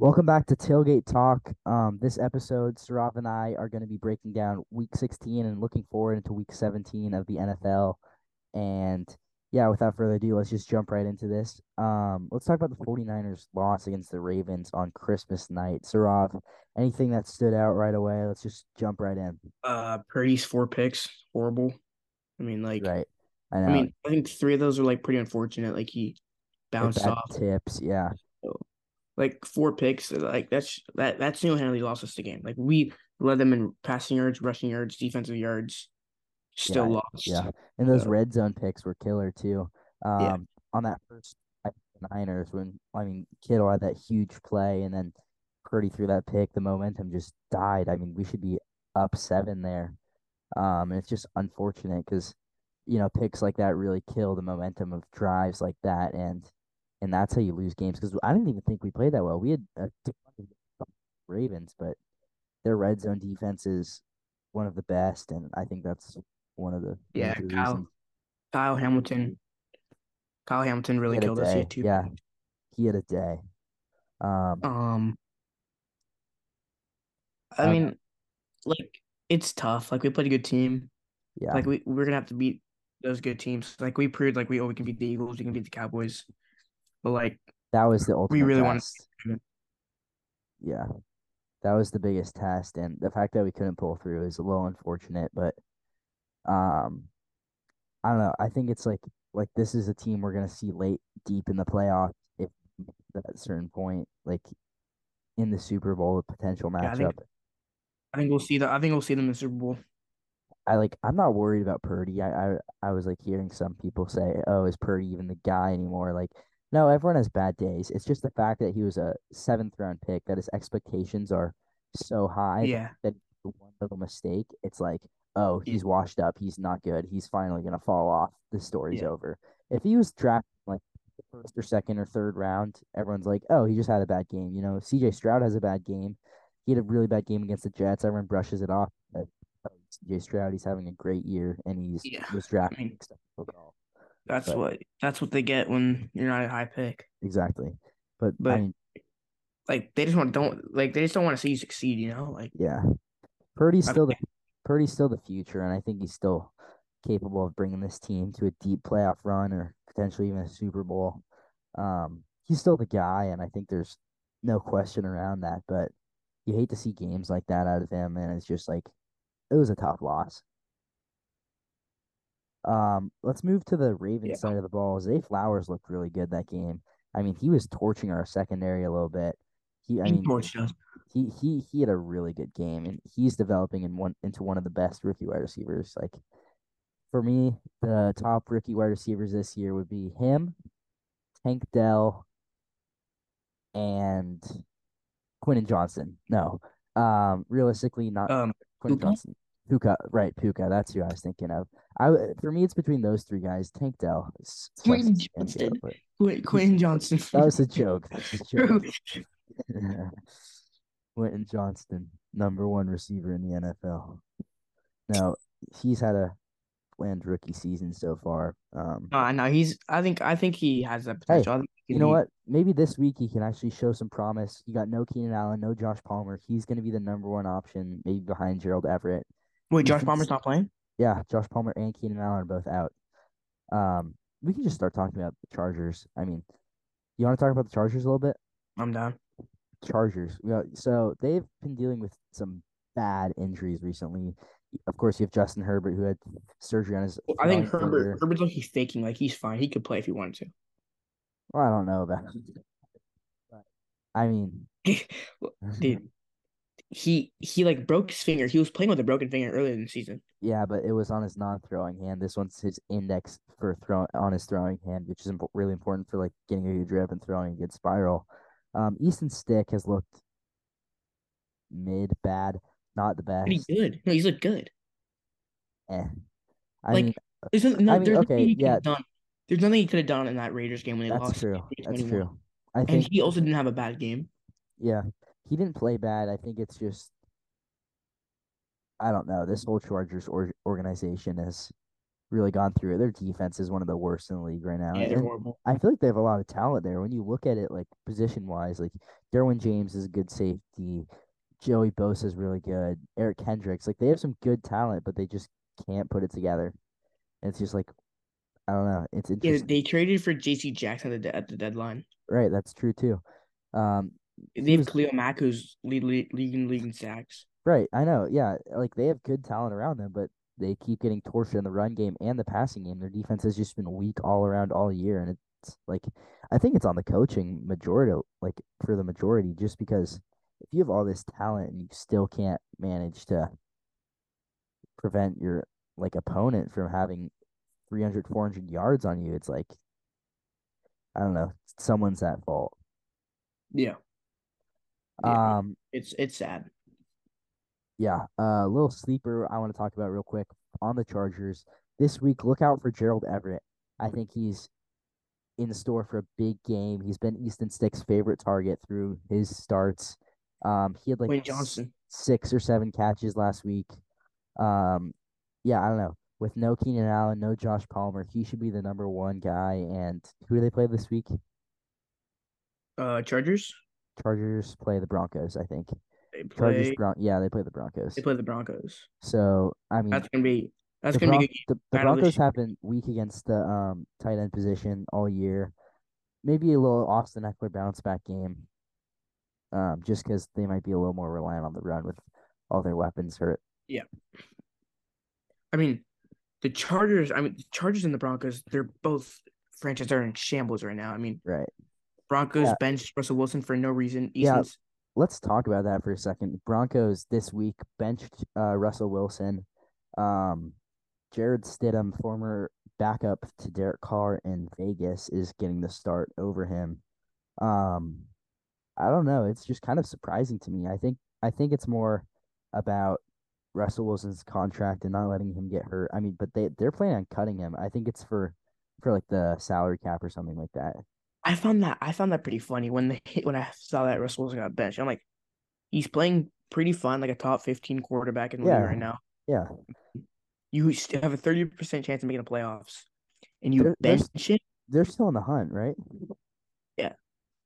Welcome back to Tailgate Talk. Um, this episode, Saurav and I are going to be breaking down Week 16 and looking forward into Week 17 of the NFL. And yeah, without further ado, let's just jump right into this. Um, let's talk about the 49ers loss against the Ravens on Christmas night. Saurav, anything that stood out right away? Let's just jump right in. Uh, Purdy's four picks, horrible. I mean, like, Right. I I mean, I think three of those are like pretty unfortunate. Like he bounced off. tips. Yeah. Like four picks, like that's that that single handedly lost us the game. Like we led them in passing yards, rushing yards, defensive yards, still Yeah. lost. Yeah. And those So, red zone picks were killer too. yeah, Um, on that first Niners, when I mean Kittle had that huge play, and then Purdy threw that pick, the momentum just died. I mean, we should be up seven there. Um, and it's just unfortunate because you know picks like that really kill the momentum of drives like that, and and that's how you lose games. Because I didn't even think we played that well. We had a Ravens, but their red zone defense is one of the best, and I think that's one of the yeah. Kyle reasons. Kyle Hamilton, Kyle Hamilton really killed us. He day. had. Yeah, he had a day. Um, Um, I I mean, like it's tough. Like we played a good team. Yeah, Like we we're gonna have to beat those good teams. Like we proved, like we oh we can beat the Eagles, we can beat the Cowboys, but like that was the ultimate. we really want test. to. Yeah, that was the biggest test, and the fact that we couldn't pull through is a little unfortunate. But um, I don't know. I think it's like like this is a team we're gonna see late, deep in the playoffs if at a certain point, like in the Super Bowl, a potential Yeah, I think matchup. I think we'll see the I think we'll see them in the Super Bowl. I like. I'm not worried about Purdy. I, I I was like hearing some people say, "Oh, is Purdy even the guy anymore?" Like, no, everyone has bad days. It's just the fact that he was a seventh round pick that his expectations are so high Yeah, that one little mistake, it's like, oh, he's washed up. He's not good. He's finally gonna fall off. The story's yeah, over. If he was drafted like the first or second or third round, everyone's like, oh, he just had a bad game. You know, C.J. Stroud has a bad game. He had a really bad game against the Jets. Everyone brushes it off. Oh, CJ Stroud, he's having a great year, and he's yeah. was I drafted mean, sixth overall. That's But what that's what they get when you're not a high pick. exactly, but I But mean, like they just want don't like they just don't want to see you succeed. You know, like yeah, Purdy's I still the mean, Purdy's still the future, and I think he's still capable of bringing this team to a deep playoff run or potentially even a Super Bowl. Um, he's still the guy, and I think there's no question around that. But you hate to see games like that out of him, and it's just like it was a tough loss. Um, let's move to the Ravens yeah, side of the ball. Zay Flowers looked really good that game. I mean, he was torching our secondary a little bit. He, I he mean, torched us. he he he had a really good game, and he's developing in one into one of the best rookie wide receivers. Like for me, the top rookie wide receivers this year would be him, Tank Dell, and Quentin Johnston. No, um, realistically, not Um, Quentin Johnston. Puka, right? Puka. That's who I was thinking of. I for me, it's between those three guys. Tank Dell is such a Quentin scam Johnston, but Quentin, Quentin Johnston. that was a joke. That was a joke. Quentin Johnston, number one receiver in the NFL. Now he's had a bland rookie season so far. Um, no, he's. I think. I think he has that potential. I think he you know be. what? Maybe this week he can actually show some promise. You got no Keenan Allen, no Josh Palmer. He's going to be the number one option, maybe behind Gerald Everett. Wait, Josh Palmer's not playing? Yeah, Josh Palmer and Keenan Allen are both out. Um, we can just start talking about the Chargers. I mean, you want to talk about the Chargers a little bit? I'm down. Chargers. Yeah, so they've been dealing with some bad injuries recently. Of course, you have Justin Herbert who had surgery on his I think Herbert. finger. Herbert's like he's faking. Like he's fine. He could play if he wanted to. Well, I don't know about but I mean, Dude, he he like broke his finger. He was playing with a broken finger earlier in the season. yeah, but it was on his non-throwing hand. This one's his index for throw on his throwing hand, which is impo- really important for like getting a good grip and throwing a good spiral. Um, Easton Stick has looked mid bad, not the Pretty best. good. No, he's looked good. Eh. I Like mean, there's no, I mean, there's nothing okay, he could yeah, have done. There's nothing he could have done in that Raiders game when they that's lost true. That's 21. true. I And think, he also didn't have a bad game. yeah, he didn't play bad. I think it's just I don't know. This whole Chargers or organization has really gone through it. Their defense is one of the worst in the league right now. Yeah, they're And horrible. I feel like they have a lot of talent there. When you look at it, like position wise, like Derwin James is a good safety. Joey Bosa is really good. Eric Kendricks, like they have some good talent, but they just can't put it together. And it's just like I don't know. It's Yeah, they traded for J.C. Jackson at the, at the deadline. Right, that's true too. Um, They he have was Khalil Mack, who's lead, lead, leading league in sacks. right. I know. Yeah, like they have good talent around them, but they keep getting tortured in the run game and the passing game. Their defense has just been weak all around all year, and it's like I think it's on the coaching majority, like for the majority, just because if you have all this talent and you still can't manage to prevent your like opponent from having 300, 400 yards on you, it's like I don't know, someone's at fault. Yeah, yeah, Um, it's it's sad. Yeah, a little sleeper I want to talk about real quick on the Chargers this week. Look out for Gerald Everett. I think he's in store for a big game. He's been Easton Stick's favorite target through his starts. Um, he had like Wayne Johnson. six or seven catches last week. Um, yeah, I don't know. With no Keenan Allen, no Josh Palmer, he should be the number one guy. And who do they play this week? Uh, Chargers. Chargers play the Broncos, I think. They Chargers, play. Bron- yeah, they play the Broncos. They play the Broncos. So I mean, That's gonna be. That's gonna Bron- be a good the, the Broncos have been weak against the um tight end position all year. Maybe a little Austin Ekeler bounce back game. Um, just because they might be a little more reliant on the run with all their weapons hurt. Yeah, I mean, the Chargers. I mean, the Chargers and the Broncos. They're both franchises are in shambles right now. I mean, Right. Broncos Yeah. benched Russell Wilson for no reason. Yeah. Let's talk about that for a second. Broncos this week benched uh, Russell Wilson. Um, Jarrett Stidham, former backup to Derek Carr in Vegas, is getting the start over him. Um, I don't know. It's just kind of surprising to me. I think I think it's more about Russell Wilson's contract and not letting him get hurt. I mean, but they they're planning on cutting him. I think it's for for like the salary cap or something like that. I found that I found that pretty funny when they when I saw that Russell Wilson got benched. I'm like, he's playing pretty fun, like a top 15 quarterback in the league right now. Yeah, You still have a 30% chance of making the playoffs, and you there's- bench it they're still in the hunt, right? Yeah.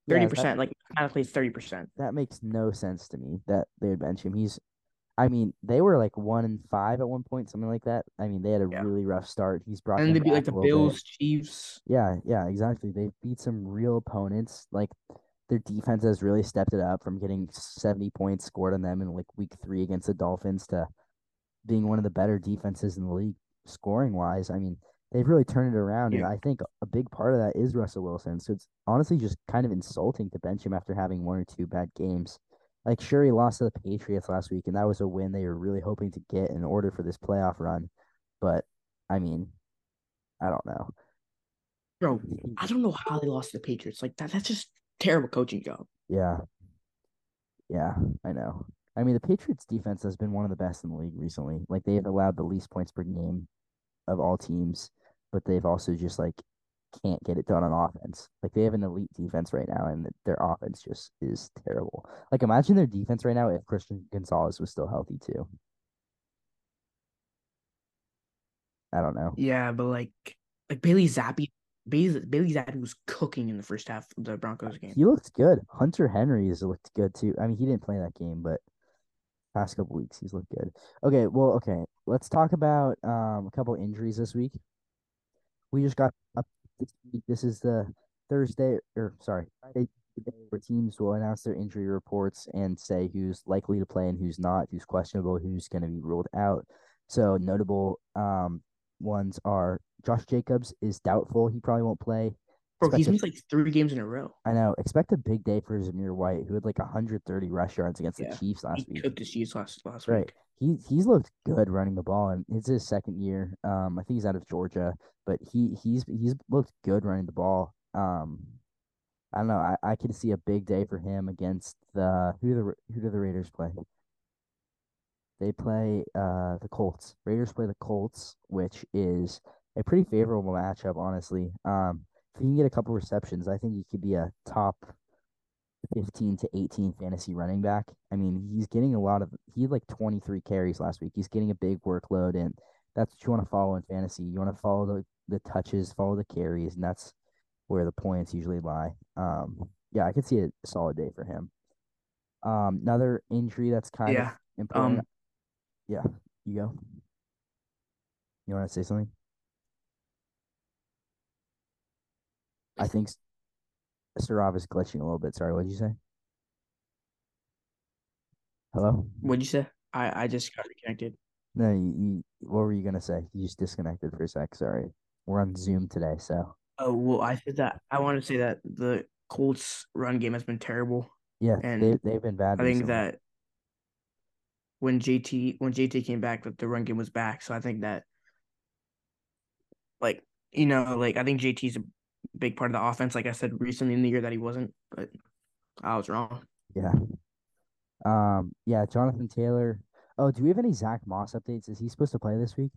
Yeah, 30%, that, like mathematically 30%. that makes no sense to me that they would bench him. He's, I mean, they were like one and five at one point, something like that. I mean, they had a Yeah. really rough start. He's brought And they beat like the little bit. Bills, Chiefs. Yeah, yeah, exactly. They beat some real opponents. Like their defense has really stepped it up from getting 70 points scored on them in like week three against the Dolphins to being one of the better defenses in the league scoring wise. I mean, they've really turned it around, and I think a big part of that is Russell Wilson. So it's honestly just kind of insulting to bench him after having one or two bad games. Like sure, he lost to the Patriots last week, and that was a win they were really hoping to get in order for this playoff run. But I mean, I don't know. Bro, I don't know how they lost to the Patriots. Like that, that's just terrible coaching job. Yeah. Yeah, I know. I mean, the Patriots defense has been one of the best in the league recently. Like they've allowed the least points per game of all teams, but they've also just like can't get it done on offense. Like they have an elite defense right now, and their offense just is terrible. Like imagine their defense right now if Christian Gonzalez was still healthy too. I don't know. Yeah, but like like Bailey Zappe, Bailey, Bailey Zappe was cooking in the first half of the Broncos game. He looked good. Hunter Henry has looked good too. I mean, he didn't play that game, but past couple weeks he's looked good. Okay, well, okay. Let's talk about um a couple injuries this week. We just got up this week. This is the Thursday or sorry, Friday where teams will announce their injury reports and say who's likely to play and who's not, who's questionable, who's going to be ruled out. So notable um ones are Josh Jacobs is doubtful. He probably won't play. Bro, Expect he's missed like three games in a row. I know. Expect a big day for Zamir White, who had like 130 rush yards against Yeah, the Chiefs last He week. cooked the Chiefs last last Right. week. He he's looked good running the ball, and it's his second year. Um, I think he's out of Georgia, but he he's he's looked good running the ball. Um, I don't know. I, I could see a big day for him against the who the who do the Raiders play? They play uh the Colts. Raiders play the Colts, which is a pretty favorable matchup, honestly. Um, if he can get a couple receptions, I think he could be a top 15 to 18 fantasy running back. I mean, he's getting a lot of he had like 23 carries last week. He's getting a big workload and that's what you want to follow in fantasy. You want to follow the the touches, follow the carries, and that's where the points usually lie. Um, yeah, I could see a solid day for him. Um, another injury that's kind Yeah. of important. Um, Yeah, you go. You want to say something? I think S- Saurav is glitching a little bit. Sorry, what did you say? Hello? what'd you say? I I just got reconnected. No, you, you, what were you gonna say? You just disconnected for a sec. Sorry. We're on Zoom today, so Oh well, I said that I want to say that the Colts run game has been terrible, yeah, and they they've been bad I think recently. that when JT when JT came back, that the run game was back. So I think that like you know like I think JT's a big part of the offense. Like I said recently in the year that he wasn't, but I was wrong. Yeah. Um, yeah, Jonathan Taylor. Oh, do we have any Zach Moss updates? Is he supposed to play this week?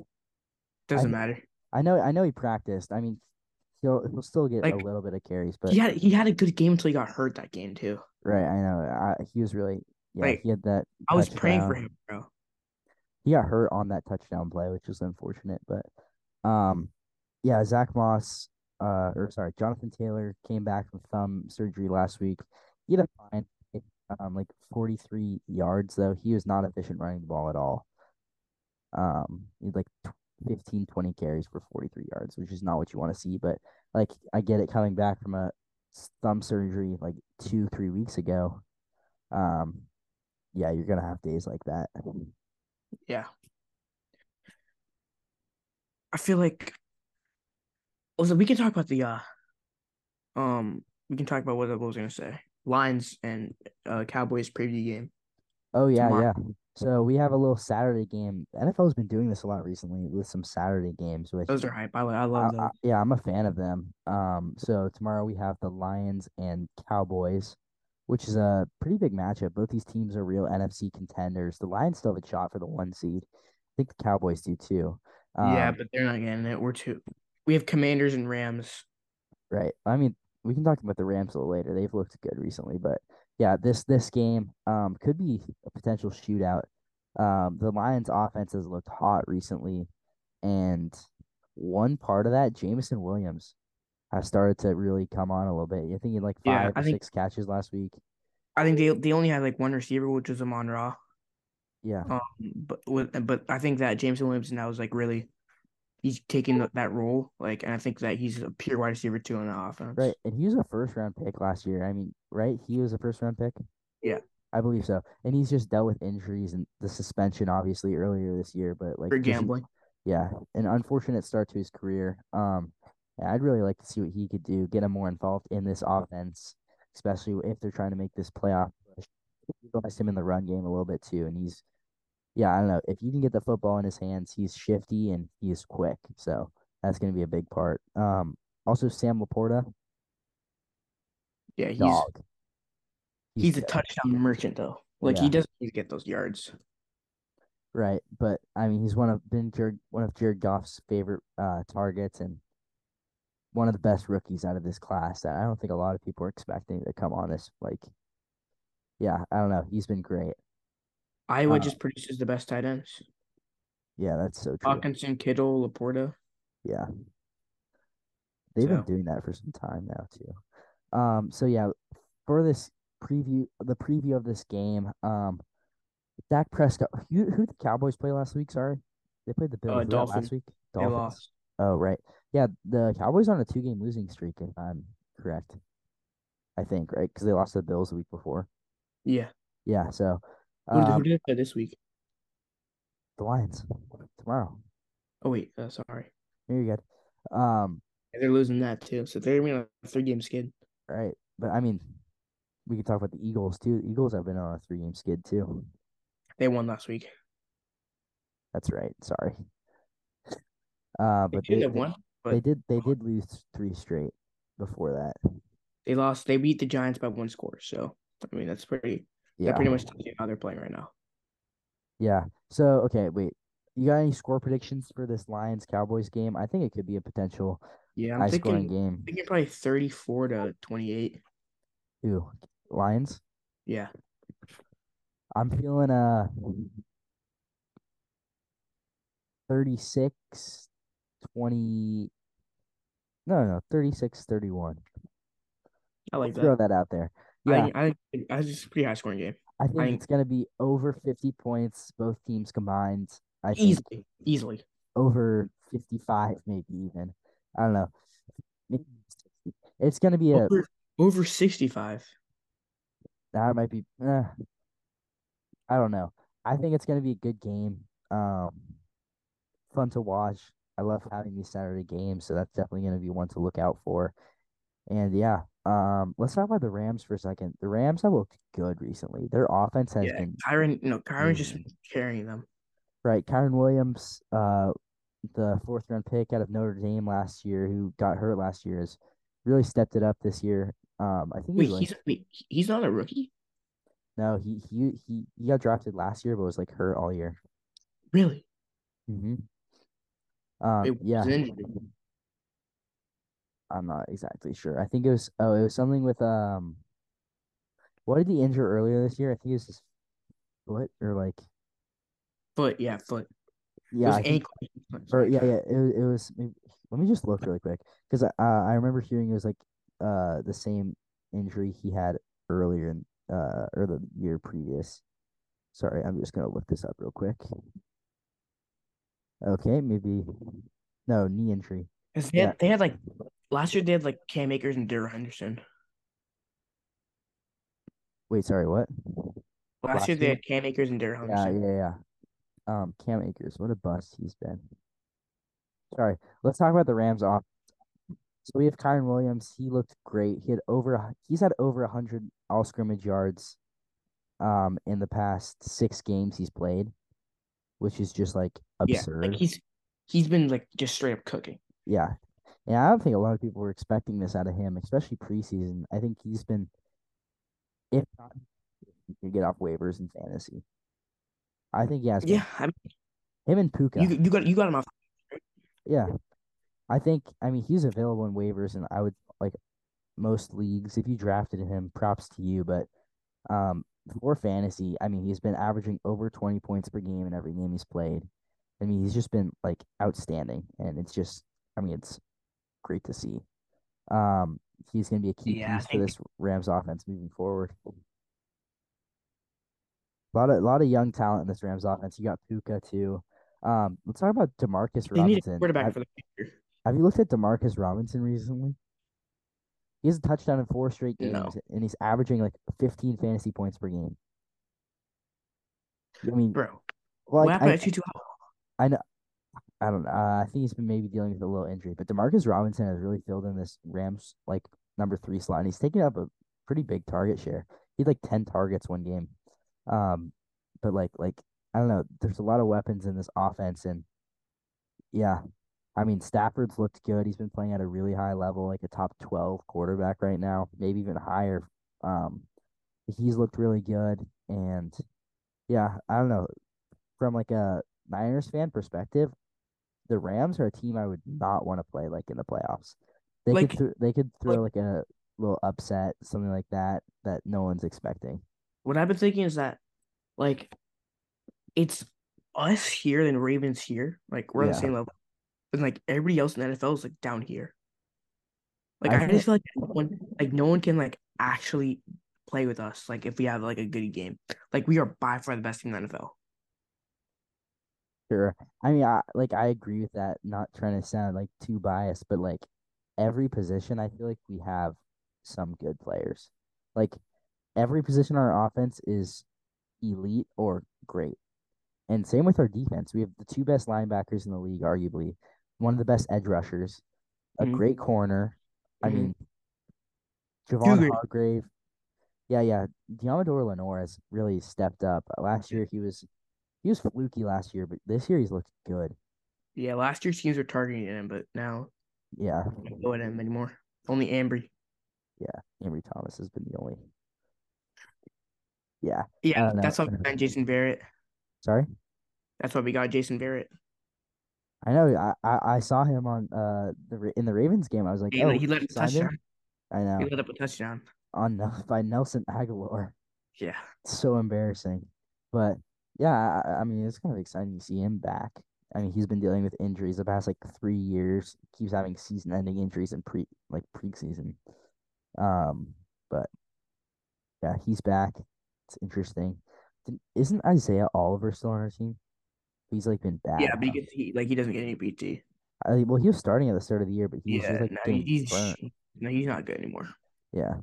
Doesn't I matter. I know I know he practiced. I mean, he'll he'll still get a little bit of carries, but he had he had a good game until he got hurt that game too. right, I know. I, he was really yeah, Like he had that I was praying for him, bro. He got hurt on that touchdown play, which was unfortunate, but um yeah, Zach Moss uh or sorry, Jonathan Taylor came back from thumb surgery last week. He a fine um like 43 yards though. He was not efficient running the ball at all. Um, he like tw- 15, 20 carries for 43 yards, which is not what you want to see. But like, I get it coming back from a thumb surgery like two, three weeks ago. Um, yeah, you're gonna have days like that. Yeah, I feel like also we can talk about the uh um we can talk about what I was gonna say. Lions and uh Cowboys preview game Oh yeah, tomorrow. yeah. So we have a little Saturday game. NFL's been doing this a lot recently with some Saturday games, which Those are hype. I, I I, love I, yeah, I'm a fan of them. Um, so tomorrow we have the Lions and Cowboys, which is a pretty big matchup. Both these teams are real NFC contenders. The Lions still have a shot for the one seed. I think the Cowboys do too. Yeah, Um, but they're not getting it. We're two. We have Commanders and Rams. right. I mean, we can talk about the Rams a little later. They've looked good recently, but yeah, this this game um could be a potential shootout. Um, the Lions offense has looked hot recently, and one part of that, Jameson Williams. has started to really come on a little bit. I think he had like Yeah, five I or think six catches last week. I think they they only had like one receiver, which was Amon Ra. Yeah, Um, but with but I think that James Williams now is like really he's taking that role. Like, and I think that he's a pure wide receiver too in the offense. right. And he was a first round pick last year. I mean, right? He was a first round pick. Yeah, I believe so. And he's just dealt with injuries and the suspension, obviously, earlier this year. But like, for gambling. yeah, an unfortunate start to his career. Um, I'd really like to see what he could do, get him more involved in this offense, especially if they're trying to make this playoff push. Utilize him in the run game a little bit too, and he's yeah, I don't know. If you can get the football in his hands, he's shifty and he is quick. So that's going to be a big part. Um, also Sam LaPorta, Yeah, he's dog. He's he's a touchdown merchant though. Like he doesn't need to get those yards. right. But I mean, he's one of been Jared, one of Jared Goff's favorite uh targets and one of the best rookies out of this class that I don't think a lot of people are expecting to come on this. Like, yeah, I don't know. He's been great. Iowa Uh, just produces the best tight ends. yeah, that's so true. Hockenson, Kittle, LaPorta. Yeah, they've been doing that for some time now too. Um, so yeah, for this preview, the preview of this game, um, Dak Prescott. Who who the Cowboys play last week? Sorry, they played the uh Bills. That last week? they Dolphins. lost. Oh right, yeah. The Cowboys on a two game losing streak, if I'm correct. I think right because they lost to the Bills the week before. Yeah. Yeah, so Who did, who um, did they play this week? the Lions tomorrow. Oh wait, uh, sorry. Very good. Um, They're losing that too. So they're gonna be on a three game skid. right, but I mean, we could talk about the Eagles too. The Eagles have been on a three game skid too. They won last week. That's right. Sorry. Uh, but they, they won, they but did they did lose three straight before that. they lost. They beat the Giants by one score. So I mean that's pretty that Yeah. pretty much tells you how they're playing right now. Yeah. So okay, wait. You got any score predictions for this Lions Cowboys game? I think it could be a potential Yeah, I'm high scoring thinking game. thinking probably 34 to 28. Ooh, Lions. Yeah. I'm feeling uh 36 20 no no, no 36 31 I like throw that. that out there yeah. I think I just pretty high scoring game. I think I it's going to be over 50 points both teams combined. I think easily, easily. over 55 maybe even. I don't know. Maybe 60. it's going to be a Over over 65. that might be eh, I don't know. I think it's going to be a good game. Um fun to watch. I love having these Saturday games so that's definitely going to be one to look out for And yeah, um, let's talk about the Rams for a second. The Rams have looked good recently. Their offense has Yeah, been Kyren, no, Kyren's just carrying them. Right. Kyren Williams, uh, the fourth round pick out of Notre Dame last year, who got hurt last year, has really stepped it up this year. Um, I think Wait, he's like he's wait, he's not a rookie? no, he he he he got drafted last year, but was like hurt all year. Really? hmm Um, Wait, yeah, was his injury? I'm not exactly sure. I think it was oh, it was something with um, what did he injure earlier this year? I think it was his foot or like Foot, yeah, foot. Yeah, think ankle. Or yeah, yeah, it, it was. maybe- Let me just look really quick because I uh, I remember hearing it was like uh the same injury he had earlier in uh or the year previous. Sorry, I'm just gonna look this up real quick. Okay, maybe no knee injury. 'Cause they Yeah, had, they had like last year they had like Cam Akers and Darrell Henderson. wait, sorry, what? Last year Last they year? had Cam Akers and Yeah, Henderson. yeah, yeah. yeah. Um, Cam Akers, what a bust he's been. Sorry, let's talk about the Rams off. So we have Kyren Williams. He looked great. He had over he's had over a hundred all scrimmage yards um in the past six games he's played. which is just like absurd. Yeah, like he's he's been like just straight up cooking. Yeah. And I don't think a lot of people were expecting this out of him, especially preseason. I think he's been, if not, you could get off waivers in fantasy. I think he has been. Yeah, I mean, Him and Puka. you you got you got him off. Yeah. I think, I mean, he's available in waivers, and I would like most leagues. If you drafted him, props to you. But um, for fantasy, I mean, he's been averaging over 20 points per game in every game he's played. I mean, he's just been like outstanding, and it's just, I mean, it's great to see. Um, he's going to be a key Yeah, piece for this Rams offense moving forward. A lot of a lot of young talent in this Rams offense. You got Puka too. Um, let's talk about Demarcus they Robinson. quarterback Have, for the future. have you looked at Demarcus Robinson recently? He has a touchdown in four straight games, No, and he's averaging like 15 fantasy points per game. I mean, bro. What happened I, at Tutu? I know, I don't know. Uh, I think he's been maybe dealing with a little injury, but Demarcus Robinson has really filled in this Rams like number three slot, and he's taking up a pretty big target share. He had like 10 targets one game. Um, but like like I don't know. There's a lot of weapons in this offense, and yeah, I mean Stafford's looked good. He's been playing at a really high level, like a top 12 quarterback right now, maybe even higher. Um, he's looked really good, and yeah, I don't know. From like a Niners fan perspective, the Rams are a team I would not want to play like in the playoffs. They could Like th- they could throw like a little upset, something like that that no one's expecting. what I've been thinking is that like it's us here and Ravens here. Like we're on the same level, and like everybody else in the NFL is like down here. Like I I just feel like no one like no one can like actually play with us. Like if we have like a good game, like we are by far the best team in the NFL. Sure. I mean, I like I agree with that. Not trying to sound like too biased, but like every position, I feel like we have some good players. Like every position on our offense is elite or great. And same with our defense. We have the two best linebackers in the league, arguably, one of the best edge rushers, a hmm great corner. I hmm mean, Javon. Hargrave. Yeah, yeah. Deommodore Lenoir has really stepped up. Last year he was he was fluky last year, but this year he's looked good. Yeah, last year's teams were targeting him, but now Yeah, don't go at him anymore. Only Ambry. yeah. Ambry Thomas has been the only. Yeah, Yeah, that's why we got Jason Verrett. Sorry. That's why we got Jason Verrett. I know. I, I I saw him on uh the in the Ravens game. I was like, He, oh, he up a him? touchdown. I know. He led up a touchdown. On by Nelson Agholor. Yeah. so embarrassing. But yeah, I, I mean, it's kind of exciting to see him back. I mean, he's been dealing with injuries the past like three years. He Keeps having season-ending injuries in pre like preseason. Um, but yeah, he's back. It's interesting. Isn't Isaiah Oliver still on our team? He's like been bad. Yeah, but he like he doesn't get any PT. I, well, he was starting at the start of the year, but he's yeah, like no, he's burnt. no, he's not good anymore. Yeah.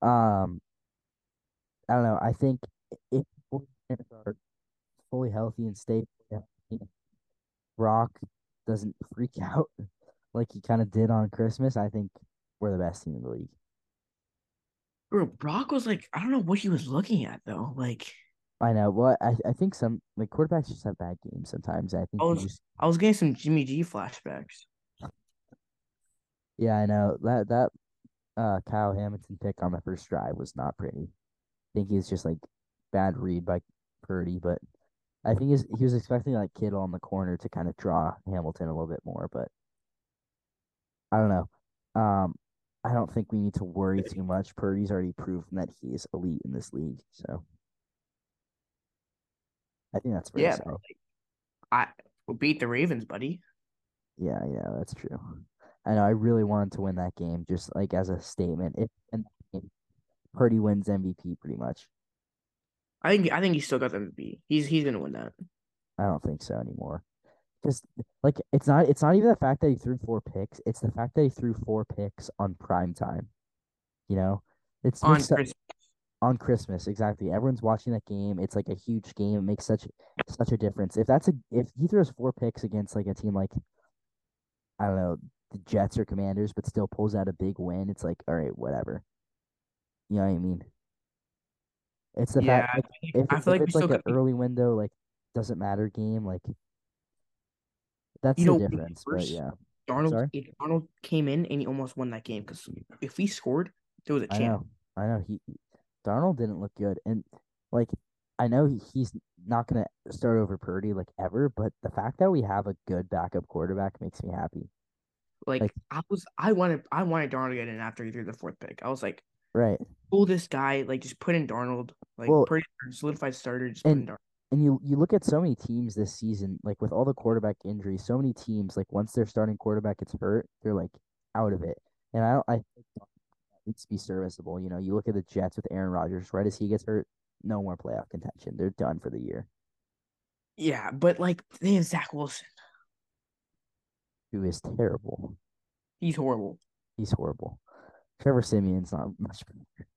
Um, I don't know. I think if are fully healthy and stay Brock doesn't freak out like he kind of did on Christmas, I think we're the best team in the league. Bro, Brock was like, I don't know what he was looking at though. Like, I know. Well, I, I think some like quarterbacks just have bad games sometimes. I think I was just... I was getting some Jimmy G flashbacks. Yeah, I know that that uh Kyle Hamilton pick on the first drive was not pretty. I think he's just like bad read by Purdy, but I think he's, he was expecting like Kittle on the corner to kind of draw Hamilton a little bit more, but I don't know. Um, I don't think we need to worry too much. Purdy's already proven that he is elite in this league, so I think that's yeah. I will beat the Ravens, buddy. Yeah, yeah, that's true. I know. I really wanted to win that game, just like as a statement. If and Purdy wins MVP, pretty much. I think I think he still got the MVP. He's he's gonna win that. I don't think so anymore. Because like it's not it's not even the fact that he threw four picks. It's the fact that he threw four picks on prime time. You know, it's on Christmas. on Christmas exactly. Everyone's watching that game. It's like a huge game. It makes such such a difference. If that's a if he throws four picks against like a team like I don't know the Jets or Commanders, but still pulls out a big win, it's like all right, whatever. You know what I mean? It's the yeah, fact like, if, I feel if like it's like an early window, like doesn't matter game, like that's you the know, difference. But yeah. Darnold if Darnold came in and he almost won that game because if he scored, there was a chance. I know. I know. He Darnold didn't look good. And like I know he, he's not gonna start over Purdy like ever, but the fact that we have a good backup quarterback makes me happy. Like, like I was I wanted I wanted Darnold to get in after he threw the fourth pick. I was like, right. Pull this guy, like just put in Darnold, like well, pretty solidified starter, just and, put in Darnold and you you look at so many teams this season, like with all the quarterback injuries, so many teams like once their starting quarterback gets hurt, they're like out of it. And I don't I think needs to be serviceable. You know, you look at the Jets with Aaron Rodgers, right as he gets hurt, no more playoff contention. They're done for the year. Yeah, but like they have Zach Wilson. Who is terrible. He's horrible. He's horrible. Trevor Siemian's not much better.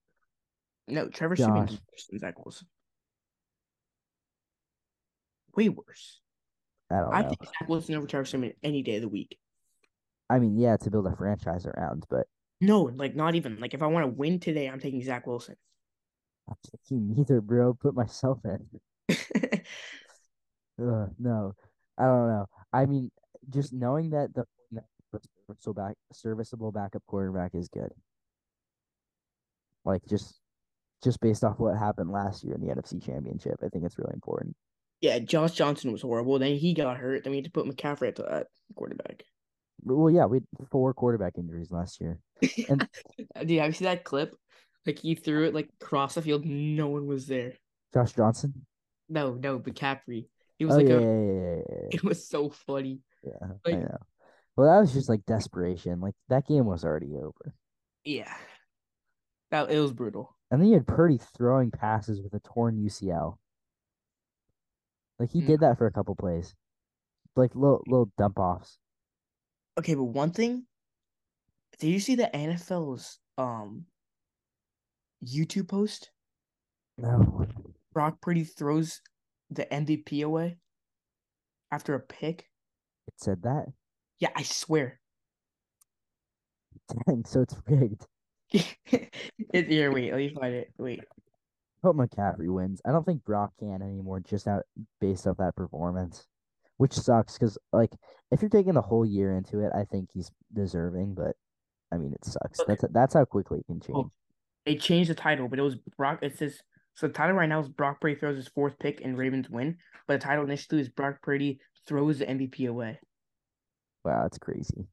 No, Trevor Siemian's worse than Zach Wilson way worse. I don't I know. think Zach Wilson over Travis Siemian any day of the week. I mean, yeah, to build a franchise around, but no, like not even. Like if I want to win today, I'm taking Zach Wilson. I'm taking neither, bro. Put myself in. uh, no, I don't know. I mean, just knowing that the so back serviceable backup quarterback is good. Like just just based off what happened last year in the NFC Championship, I think it's really important. Yeah, Josh Johnson was horrible. Then he got hurt. Then we had to put McCaffrey at the quarterback. Well, yeah, we had four quarterback injuries last year. And Dude, have you seen that clip? Like he threw it like across the field, no one was there. Josh Johnson? No, no, McCaffrey. He was oh, like yeah, a, yeah, yeah, yeah, It was so funny. Yeah, like, I know. Well, that was just like desperation. Like that game was already over. Yeah, that it was brutal. And then you had Purdy throwing passes with a torn UCL. Like he mm. did that for a couple plays, like little little dump offs. Okay, but one thing, did you see the NFL's um YouTube post? No. Brock Purdy throws the MVP away after a pick. It said that. Yeah, I swear. Dang, so it's rigged. It's here. Wait, let me find it. Wait hope McCaffrey wins. I don't think Brock can anymore, just out based off that performance, which sucks because like if you're taking the whole year into it, I think he's deserving. But I mean, it sucks. Okay. That's that's how quickly it can oh, change. Well, they changed the title, but it was Brock. It says so. The title right now is Brock Purdy throws his fourth pick and Ravens win. But the title initially is Brock Purdy throws the MVP away. Wow, that's crazy.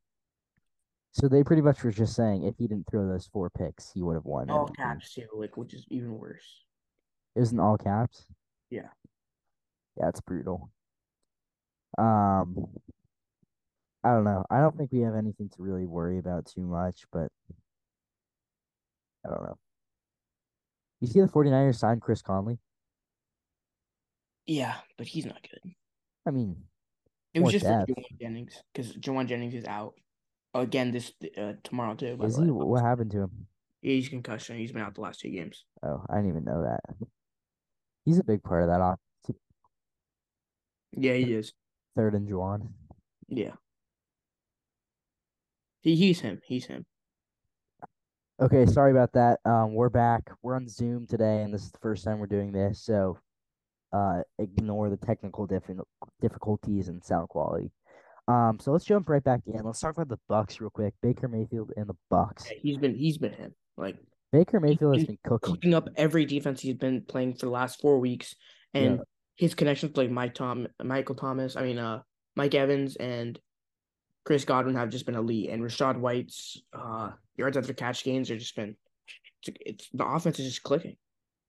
So they pretty much were just saying if he didn't throw those four picks, he would have won. All caps too, like which is even worse. It was in all caps. Yeah. Yeah, it's brutal. Um, I don't know. I don't think we have anything to really worry about too much, but I don't know. You see the 49ers signed Chris Conley? Yeah, but he's not good. I mean, It was just Jennings because Jauan Jennings is out again this uh, tomorrow too. Is he? What happened to him? he's concussion. He's been out the last two games. Oh, I didn't even know that. He's a big part of that offense. Yeah, he is. Third and Jauan. Yeah, he, he's him. He's him. Okay, sorry about that. Um, we're back. We're on Zoom today, and this is the first time we're doing this, so uh, ignore the technical diffi- difficulties and sound quality. Um, so let's jump right back in. Let's talk about the Bucks real quick. Baker Mayfield and the Bucks. Yeah, he's been he's been him. Like Baker Mayfield has been cooking. cooking up every defense he's been playing for the last four weeks, and Yeah. his connections like Mike Tom, Michael Thomas. I mean, uh, Mike Evans and Chris Godwin have just been elite, and Rachaad White's uh yards after catch gains are just been. It's, it's the offense is just clicking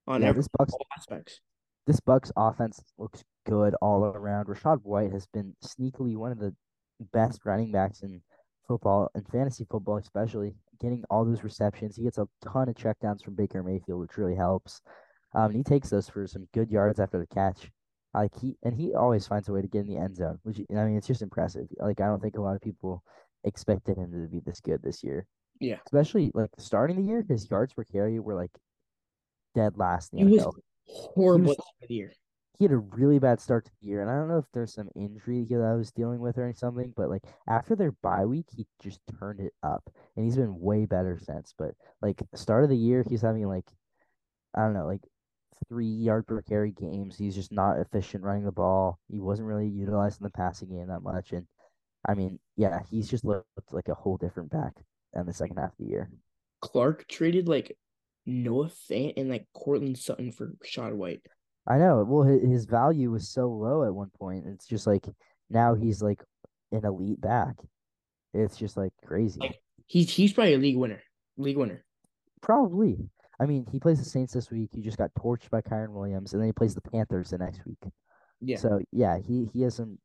on Yeah, every this Bucks all aspects. this Bucks offense looks good all around. Rachaad White has been sneakily one of the best running backs in football and fantasy football, especially getting all those receptions. He gets a ton of checkdowns from Baker Mayfield, which really helps. Um, and he takes those for some good yards after the catch. Like he and he always finds a way to get in the end zone, which I mean, it's just impressive. Like I don't think a lot of people expected him to be this good this year, Yeah, especially like starting the year. His yards per carry were like dead last in he the was NFL horrible was- end of the year. He had a really bad start to the year, and I don't know if there's some injury that I was dealing with or something, but like after their bye week, he just turned it up, and he's been way better since. But like start of the year, he's having like I don't know, like three yard per carry games. He's just not efficient running the ball. He wasn't really utilized in the passing game that much, and I mean, yeah, he's just looked like a whole different back in the second half of the year. Clark traded like Noah Fant and like Courtland Sutton for Rachaad White. I know. Well, his, his value was so low at one point. It's just like now he's like an elite back. It's just like crazy. Like- He's he's probably a league winner. League winner. Probably. I mean, he plays the Saints this week. He just got torched by Kyren Williams, and then he plays the Panthers the next week. Yeah. So yeah, he he has some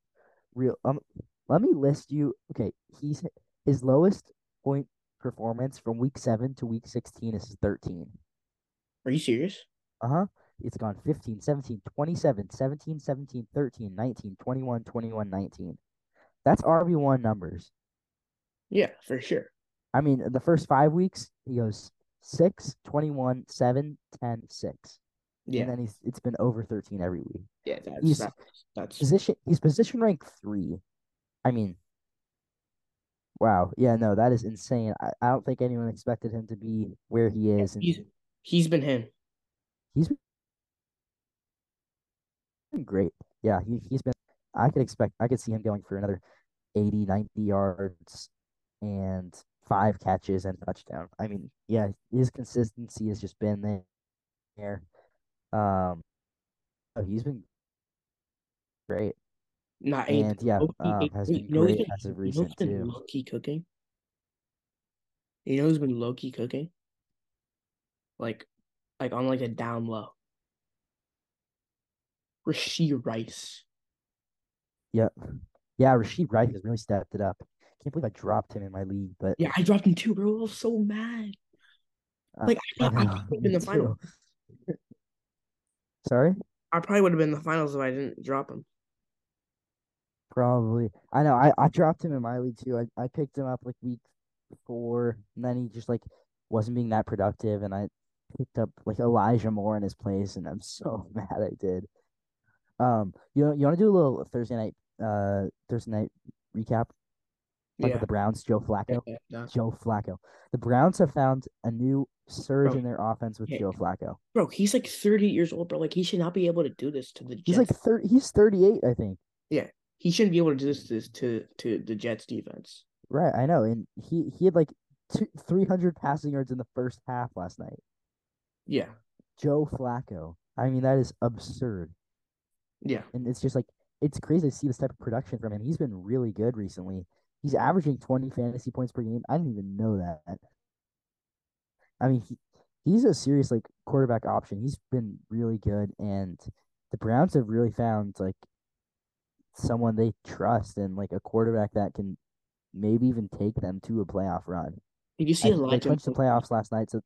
real. Um, let me list you. Okay, he's his lowest point performance from week seven to week sixteen is thirteen. Are you serious? Uh huh. It's gone 15, 17, 27, 17, 17, 13, 19, 21, 21, 19. That's RB1 numbers. Yeah, for sure. I mean, the first five weeks, he goes 6, 21, 7, 10, 6. Yeah, And then he's it's been over 13 every week. yeah. That's he's- that's, that's Position he's position rank 3. I mean, wow. Yeah, no, that is insane. I, I don't think anyone expected him to be where he is and he's he's been him. he's been great. Yeah, he he's been I could expect I could see him going for another 80, 90 yards and five catches and touchdown. I mean, yeah, his consistency has just been there. Um, oh, he's been great. Not eight. And yeah, um, eight- has been you know who's great been- as of you know recent been too. low key cooking. You know who's been low key cooking? Like, like on like a down low. Rashee Rice. Yep. Yeah, Rashee Rice has really stepped it up. Can't believe I dropped him in my league, but Yeah, I dropped him too, bro. I was so mad. uh, Like I, I I know, could have been in the final. Sorry? I probably would have been in the finals if I didn't drop him. Probably. I know. I, I dropped him in my league too. I, I picked him up like week four, and then he just like wasn't being that productive, and I picked up like Elijah Moore in his place, and I'm so mad I did. Um, you know, you want to do a little Thursday night, uh, Thursday night recap, like Yeah. the Browns, Joe Flacco. Yeah, yeah. Joe Flacco. The Browns have found a new surge Bro, in their offense with. Joe Flacco. Bro, he's like 30 years old, bro. Like he should not be able to do this to the Jets. He's like thirty. He's thirty eight, I think. Yeah. He shouldn't be able to do this, this to to the Jets defense. Right, I know, and he he had like two, three hundred passing yards in the first half last night. Yeah. Joe Flacco. I mean, that is absurd. Yeah. And it's just like it's crazy to see this type of production from him. He's been really good recently. He's averaging 20 fantasy points per game. I didn't even know that. I mean, he, he's a serious like quarterback option. He's been really good and the Browns have really found like someone they trust and like a quarterback that can maybe even take them to a playoff run. Did you see I, they Elijah? clinched the playoffs last night, so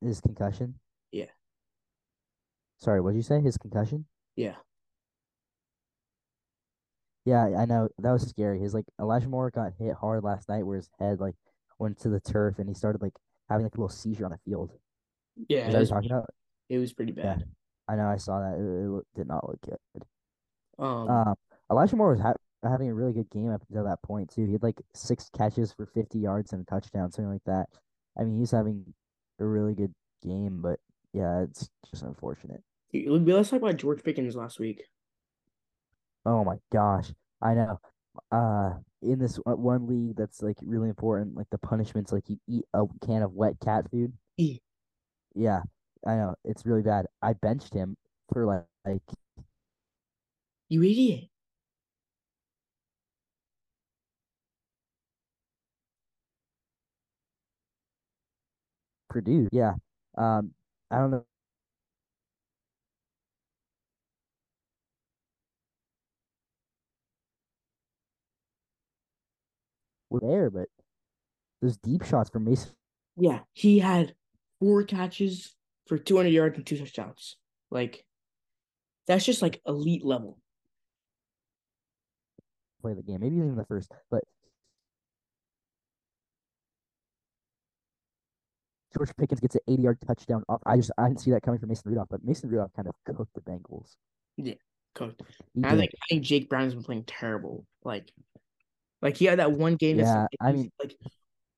his concussion. Yeah. Sorry, what did you say? His concussion? Yeah. Yeah, I know that was scary. His like Elijah Moore got hit hard last night, where his head like went to the turf, and he started like having like a little seizure on the field. Yeah. Was, talking about? it was pretty Yeah, bad. I know. I saw that. It, it did not look good. Um, Um, Elijah Moore was ha having a really good game up until that point too. He had like six catches for 50 yards and a touchdown, something like that. I mean, he's having a really good game, but yeah, it's just unfortunate. Let's talk about George Pickens last week. Oh my gosh, I know. Uh, in this one league that's like really important, like the punishments, like you eat a can of wet cat food. E. Yeah, I know. It's really bad. I benched him for like, like You idiot. Purdue. Yeah. Um, I don't know. We're there, but those deep shots from Mason Yeah, he had four catches for 200 yards and two touchdowns. Like, that's just like elite level. play the game. Maybe even the first, but George Pickens gets an 80 yard touchdown off. I just I didn't see that coming from Mason Rudolph, but Mason Rudolph kind of cooked the Bengals. Yeah, cooked. I think I think Jake Brown's been playing terrible. Like, like he had that one game. Yeah, like, I mean- like,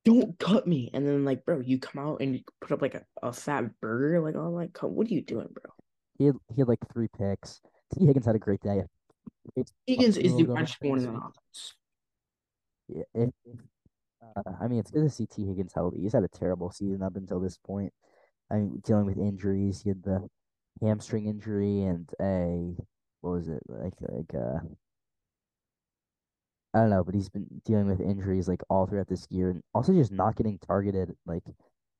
don't cut me, and then like, bro, you come out and you put up like a, a fat burger. Like, oh my god, what are you doing, bro? He had, he had like three picks. Tee Higgins had a great day. It's Higgins is the going wide on one in the offense. Yeah, if, uh, I mean, it's good to see Tee Higgins healthy. He's had a terrible season up until this point. I mean, dealing with injuries. He had the hamstring injury and a what was it like like uh I don't know, but he's been dealing with injuries like all throughout this year, and also just not getting targeted, like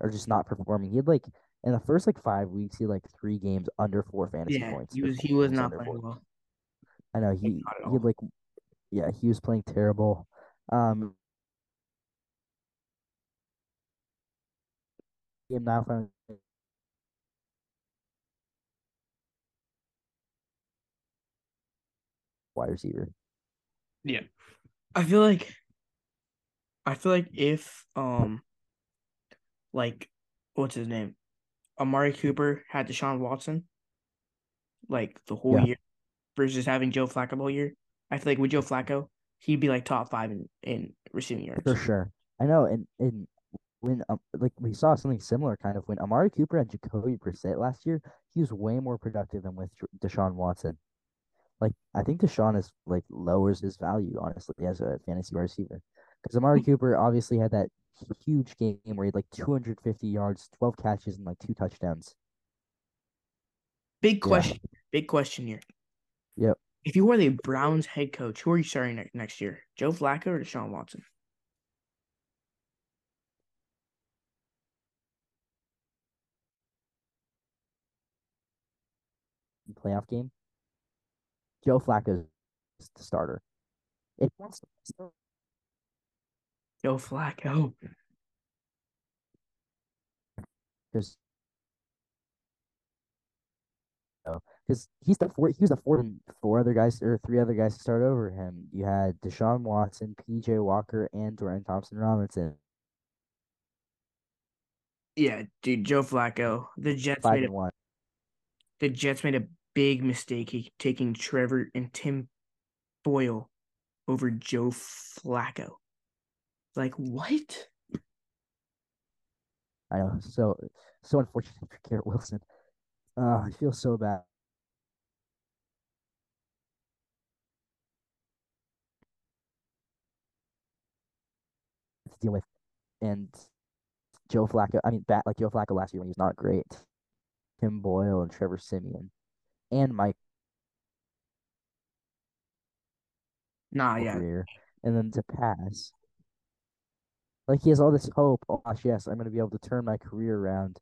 or just not performing. He had like in the first like five weeks, he had like three games under four fantasy Yeah, points. he was he was not playing four. well. I know he he had like yeah, he was playing terrible. Um, he now found wide receiver. Yeah. I feel like I feel like if um like what's his name? Amari Cooper had Deshaun Watson like the whole Yeah. year versus having Joe Flacco the whole year. I feel like with Joe Flacco, he'd be like top five in, in receiving yards. For sure. I know, and and when um, like we saw something similar kind of when Amari Cooper had Jacoby Brissett last year, he was way more productive than with Deshaun Watson. Like I think Deshaun is like lowers his value honestly as a fantasy receiver because Amari hmm. Cooper obviously had that huge game where he had like 250 yards, 12 catches, and like two touchdowns. Big Yeah. question. Big question here. Yep. If you were the Browns head coach, who are you starting ne- next year? Joe Flacco or Deshaun Watson? Playoff game. Joe Flacco is the starter. If that's Joe Flacco. because oh, because he's the four he was the four four other guys or three other guys to start over him. You had Deshaun Watson, PJ Walker, and Dorian Thompson Robinson. Yeah, dude, Joe Flacco. The Jets Five made a one. the Jets made a big mistake taking Trevor and Tim Boyle over Joe Flacco. Like what? I know. So so unfortunate for Garrett Wilson. Uh, I feel so bad. To deal with, and Joe Flacco. I mean, bat like Joe Flacco last year when he was not great. Tim Boyle and Trevor Siemian, and Mike. Nah, yeah. And then to pass. Like he has all this hope. Oh gosh, yes, I'm gonna be able to turn my career around.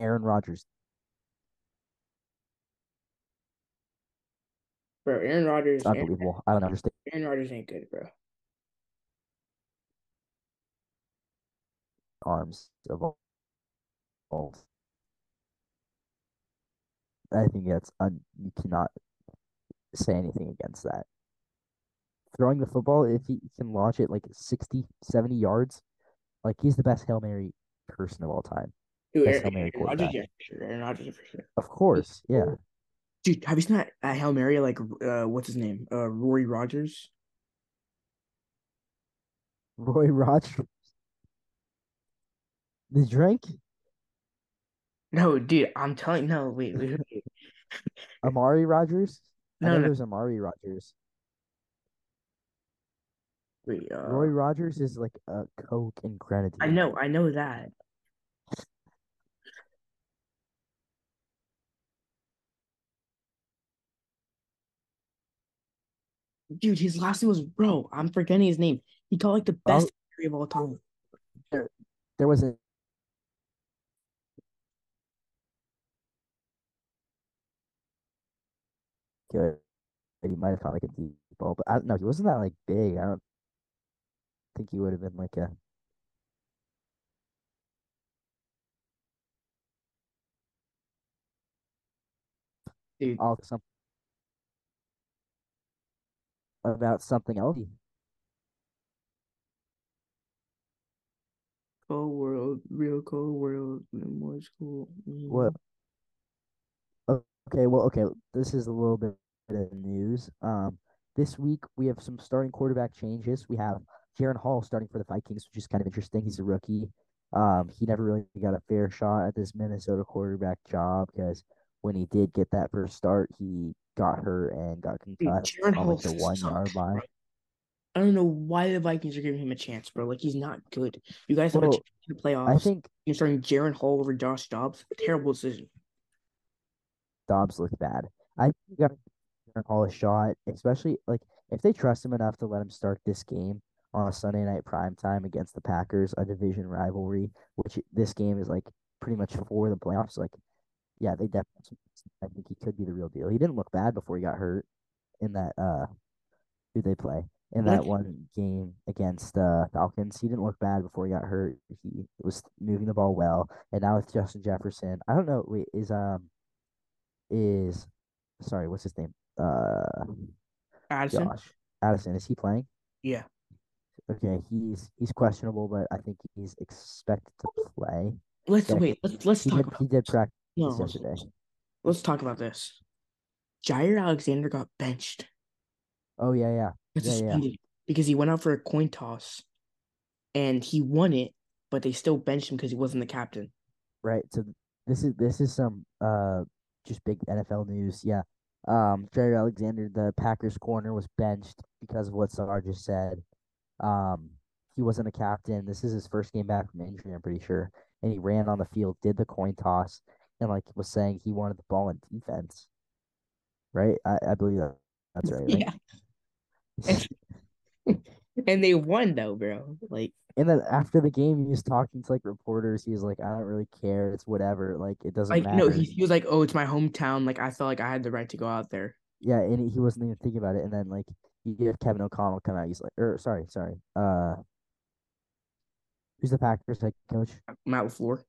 Aaron Rodgers. Bro, Aaron Rodgers. Unbelievable. Aaron, I don't understand. Aaron Rodgers ain't good, bro. Arms of all I think that's un, you cannot say anything against that. Throwing the football, if he can launch it like 60, 70 yards, like he's the best Hail Mary person of all time. Dude, Best Aaron, Hail Mary Aaron Rodgers, yeah, sure. Aaron Rodgers, for sure. Of course, yeah. Dude, have you seen that uh, Hail Mary? Like, uh, what's his name? Uh, Rory Rogers. Roy Rogers. The drink? No, dude, I'm telling. No, wait, wait, wait. Amari Rogers? I No, no, there's Amari Rogers. wait. Uh, Roy Rogers is like a Coke and grenadine. I know, I know that. Dude, his last name was bro. I'm forgetting his name. He called like the best Oh. of all time. There, There was a good. He might have caught like a deep ball, but I don't know. He wasn't that like big. I don't think he would have been like a. Dude, all some about something else. cold world, real cold world, more school. Mm-hmm. What? Okay, well, okay. This is a little bit of news. Um, this week we have some starting quarterback changes. We have Jaren Hall starting for the Vikings, which is kind of interesting. He's a rookie. Um, he never really got a fair shot at this Minnesota quarterback job because when he did get that first start, he got hurt and got concussed Jaren on Hall like the one yard line. I don't know why the Vikings are giving him a chance, bro. Like he's not good. You guys have a Well, chance in the I think You're starting Jaren Hall over Josh Dobbs. Terrible decision. Dobbs looked bad. I think you got to Hall a shot, especially like if they trust him enough to let him start this game on a Sunday night prime time against the Packers, a division rivalry, which this game is like pretty much for the playoffs. Like, yeah, they definitely. I think he could be the real deal. He didn't look bad before he got hurt in that. Uh, who they play in that one game against uh Falcons? He didn't look bad before he got hurt. He was moving the ball well, and now with Justin Jefferson, I don't know. Wait, is um is sorry, what's his name? Uh, Addison. Addison. Is he playing? Yeah. Okay, he's he's questionable, but I think he's expected to play. Let's Yeah, wait. Let's let's talk did about he did practice no. yesterday. Let's talk about this. Jaire Alexander got benched. Oh yeah, yeah, yeah, yeah. because he went out for a coin toss, and he won it, but they still benched him because he wasn't the captain. Right. So this is this is some uh just big NFL news. Yeah. Um, Jaire Alexander, the Packers corner, was benched because of what Sar just said. Um, he wasn't a captain. This is his first game back from injury, I'm pretty sure. And he ran on the field, did the coin toss, and like was saying he wanted the ball in defense. Right? I, I believe that that's right. right? Yeah. And they won though, bro. Like And then after the game, he was talking to like reporters. He was like, "I don't really care. It's whatever. Like it doesn't like matter." no, he, he was like, Oh, it's my hometown. Like I felt like I had the right to go out there. Yeah, and he- wasn't even thinking about it. And then like you have Kevin O'Connell come out. He's like, or sorry, sorry. Uh, who's the Packers head coach? Matt LaFleur.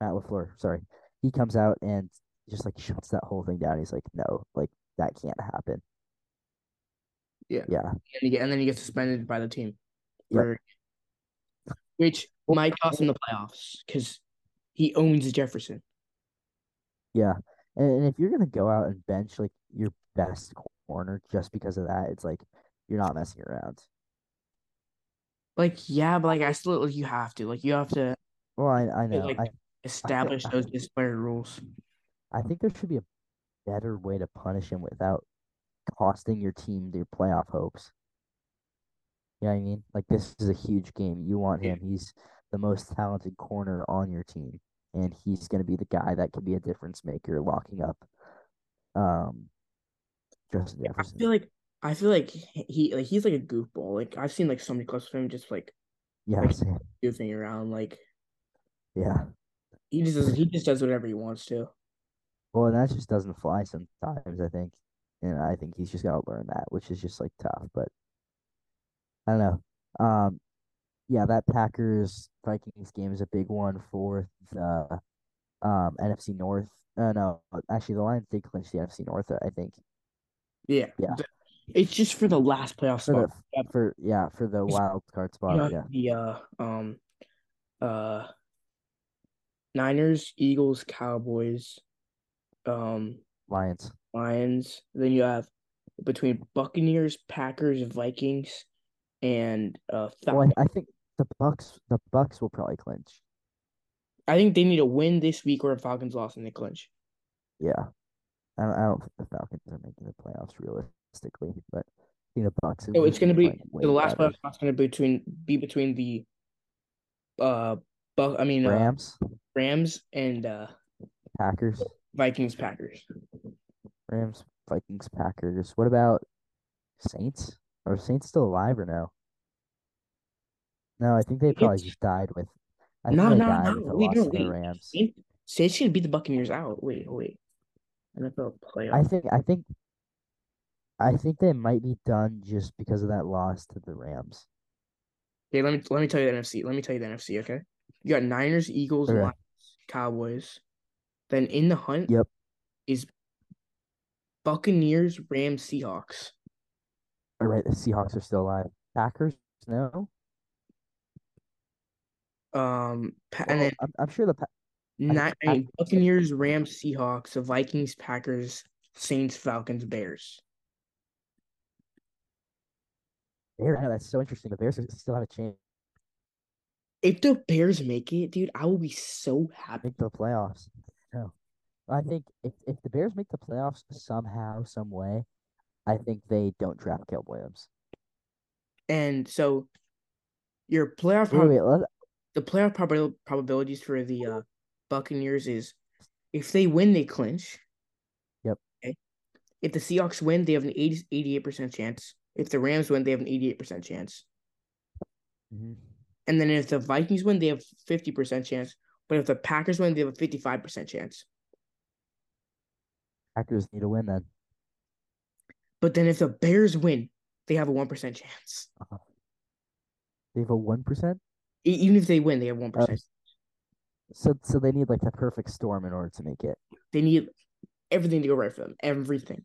Matt Lafleur. Sorry, he comes out and just like shuts that whole thing down. He's like, no, like that can't happen. Yeah. Yeah, And, get, and then he gets suspended by the team. Yep. For, which might cost him the playoffs because he owns Jefferson. yeah. And, and if you're gonna go out and bench like your best corner just because of that, it's like you're not messing around. Like, yeah, but like I still like, you have to. Like you have to Well, I I know. like I establish I- those disciplinary rules. I think there should be a better way to punish him without costing your team their playoff hopes. You know what I mean? Like this is a huge game. You want him. He's the most talented corner on your team, and he's going to be the guy that can be a difference maker, locking up um Justin Jefferson. I feel like I feel like he like he's like a goofball. Like I've seen like so many clips of him just like Yeah, like- goofing around. Like yeah. he just does he just does whatever he wants to. Well, and that just doesn't fly sometimes. I think. And I think he's just gonna learn that, which is just like tough. But I don't know. Um, yeah, that Packers Vikings game is a big one for the um NFC North. Uh, no, actually, the Lions did clinch the NFC North. I think. Yeah. Yeah. It's just for the last playoff For spot. the for yeah for the wild card spot. You Yeah. the uh um uh Niners, Eagles, Cowboys, um Lions. Lions. Then you have between Buccaneers, Packers, Vikings, and uh Well, I, think the Bucks the Bucks will probably clinch. I think they need a win this week or Falcons lost, and they clinch. Yeah. I don't, I don't think the Falcons are making the playoffs realistically, but you know, the Bucks. So it's gonna be the last playoff spot's gonna be between be between the uh Buck I mean uh, Rams, Rams and uh Packers, Vikings, Packers. Rams, Vikings, Packers. What about Saints? Are Saints still alive or no? No, I think they probably It's just died with. I think no no no wait no wait. Rams. Saints Saints should beat the Buccaneers out. Wait, wait. NFL playoff. I think I think I think they might be done just because of that loss to the Rams. Okay, let me let me tell you the NFC. Let me tell you the NFC, okay? You got Niners, Eagles, Okay. Lions, Cowboys. Then in the hunt Yep. is Buccaneers, Rams, Seahawks. All right, the Seahawks are still alive. Packers, no. Um and Well, then I'm, I'm sure the Pa- I I- Buccaneers, Rams, Seahawks, the Vikings, Packers, Saints, Falcons, Bears. Bears. Know that's so interesting. The Bears still have a chance If the Bears make it, dude, I will be so happy. make the playoffs. No, I think if if the Bears make the playoffs somehow, some way, I think they don't draft Caleb Williams. And so your playoff Wait, prob- wait, let, the playoff probabil- probabilities for the uh, Buccaneers is if they win, they clinch. Yep. Okay. If the Seahawks win, they have an 80, 88% chance. If the Rams win, they have an 88% chance. mhm. And then if the Vikings win, they have 50% chance. But if the Packers win, they have a 55% chance. Packers need to win then. But then if the Bears win, they have a 1% chance. Uh-huh. They have a one percent. E- even if they win, they have 1%. Uh, so so they need like the perfect storm in order to make it. They need everything to go right for them. Everything.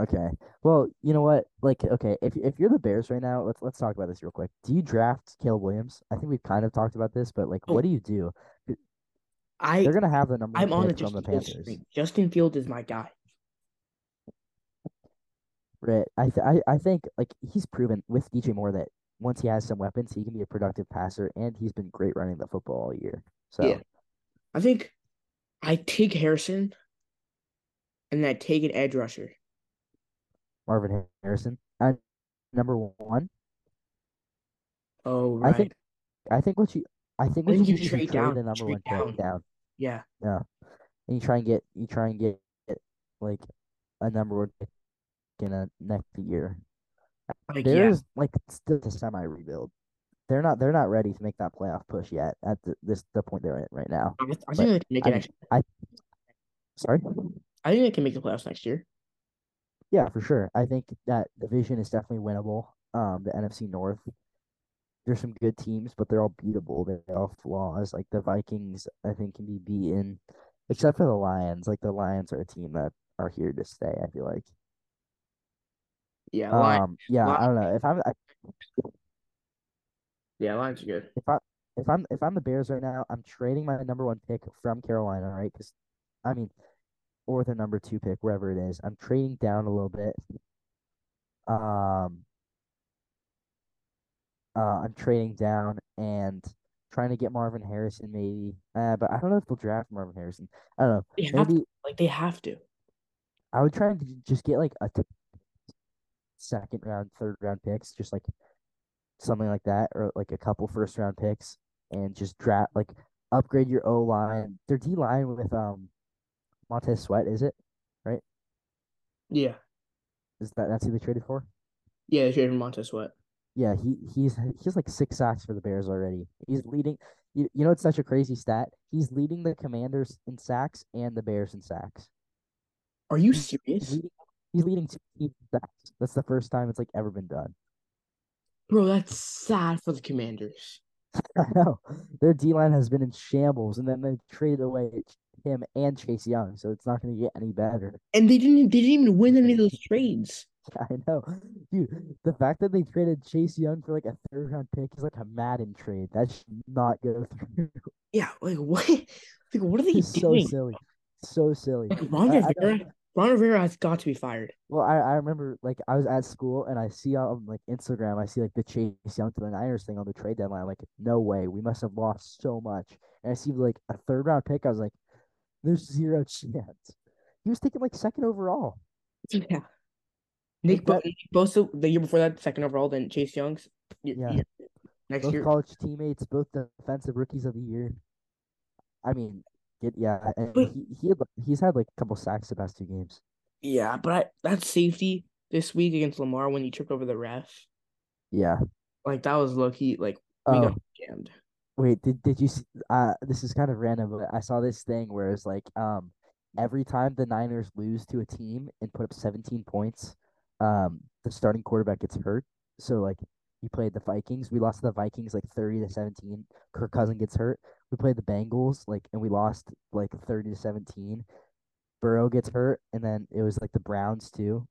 Okay. Well, you know what? Like, okay, if if you're the Bears right now, let's let's talk about this real quick. Do you draft Caleb Williams? I think we've kind of talked about this, but like, Oh. what do you do? I They're gonna have the number I'm on the the Justin Fields Panthers. Justin Fields is my guy. Right. I th I I think like he's proven with DJ Moore that once he has some weapons, he can be a productive passer, and he's been great running the football all year. So Yeah. I think I take Harrison and I take an edge rusher. Marvin Harrison, and number one. Oh right. think I think what you I think I think you you trade trade down- the number trade one down. down. Yeah. Yeah. And you try and get you try and get, get like a number one pick in a next year. Like, yeah. There's like still a semi rebuild. They're not they're not ready to make that playoff push yet at the, this the point they're at right now. I, I think they can make it mean, next I sorry. I think they can make the playoffs next year. Yeah, for sure. I think that division is definitely winnable. Um, the NFC North. There's some good teams, but they're all beatable. They all flaws. Like the Vikings, I think can be beaten, except for the Lions. Like the Lions are a team that are here to stay. I feel like. Yeah, Lions, Um, yeah, I don't know if I'm I, yeah, Lions are good. if I if I'm if I'm the Bears right now, I'm trading my number one pick from Carolina, right? Because, I mean, or the number two pick, wherever it is. I'm trading down a little bit. Um, uh, I'm trading down and trying to get Marvin Harrison, maybe. Uh, but I don't know if they'll draft Marvin Harrison. I don't know. They have Maybe to, like they have to. I would try and just get like a t- second round, third round picks, just like something like that, or like a couple first round picks, and just draft like upgrade your O line. Their D line with um Montez Sweat, is it? Right? Yeah, Is that that's who they traded for? yeah, they traded Montez Sweat. Yeah, he he's he's like six sacks for the Bears already. He's leading. You, you know it's such a crazy stat. He's leading the Commanders in sacks and the Bears in sacks. Are you He's serious? leading, He's leading two sacks. That's the first time it's like ever been done. Bro, that's sad for the Commanders. I know their D line has been in shambles, and then they traded away him and Chase Young, so it's not going to get any better. And they didn't. They didn't even win any of those trades. I know, dude. The fact that they traded Chase Young for like a third round pick is like a Madden trade. That should not go through. Yeah, like what? Like what are they It's so silly, so silly. Like Ron Rivera, Ron Rivera has got to be fired. Well, I, I remember like I was at school and I see on like Instagram, I see like the Chase Young to the Niners thing on the trade deadline. Like, no way, we must have lost so much. And I see like a third round pick. I was like, there's zero chance. He was taken like second overall. Yeah. Nick, Bo- Nick Bosa the year before that, second overall, then Chase Young's. y- Yeah. Next Both year, college teammates, both defensive rookies of the year. I mean, get yeah, and But- he, he had, he's had like a couple sacks the past two games. yeah, but I, that safety this week against Lamar when he tripped over the ref, Yeah. like that was low key. Like we Oh, got jammed. Wait, did did you see uh this is kind of random, but I saw this thing where it's like um every time the Niners lose to a team and put up 17 points, um the starting quarterback gets hurt. So like we played the Vikings, we lost to the Vikings like 30 to 17. Kirk Cousin gets hurt. We played the Bengals like and we lost like 30 to 17. Burrow gets hurt and then it was like the Browns too.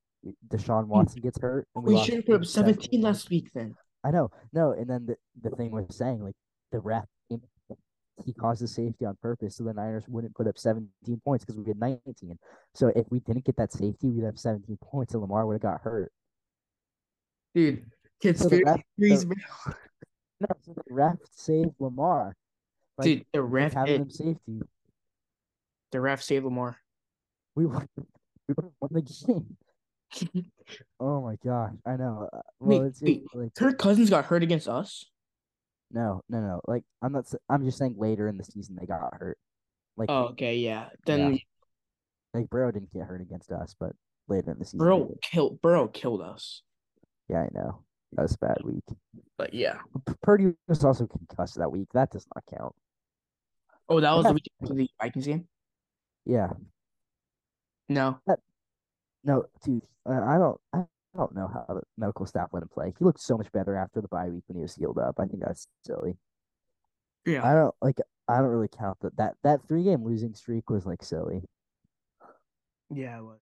Deshaun Watson gets hurt and we, We should have put up 17 17 last week then. I know, no, and then the, the thing was saying like the ref he caused the safety on purpose so the Niners wouldn't put up 17 points because we had 19. So if we didn't get that safety, we'd have 17 points and Lamar would have got hurt. Dude, So conspiracy ref, theories, the, bro. no, so the ref saved Lamar Dude, the ref, having him safety. the ref saved Lamar. We won, we won the game. Oh my gosh, I know. Uh, Well, Wait, it's wait. like Kirk Cousins got hurt against us. No, no, no. Like I'm not. I'm just saying later in the season they got hurt. Like Oh, okay, yeah. Then like Burrow didn't get hurt against us, but later in the season. Burrow killed Burrow killed us. Yeah, I know. That was a bad week. But yeah. Purdy was also concussed that week. That does not count. Oh, that was Yeah. the week of the Vikings game. Yeah. No, No, dude. uh, I don't. I don't know how the medical staff let him play. He looked so much better after the bye week when he was healed up. I think that's silly. yeah. I don't like. I don't really count that. That that three game losing streak was like silly. Yeah, it was.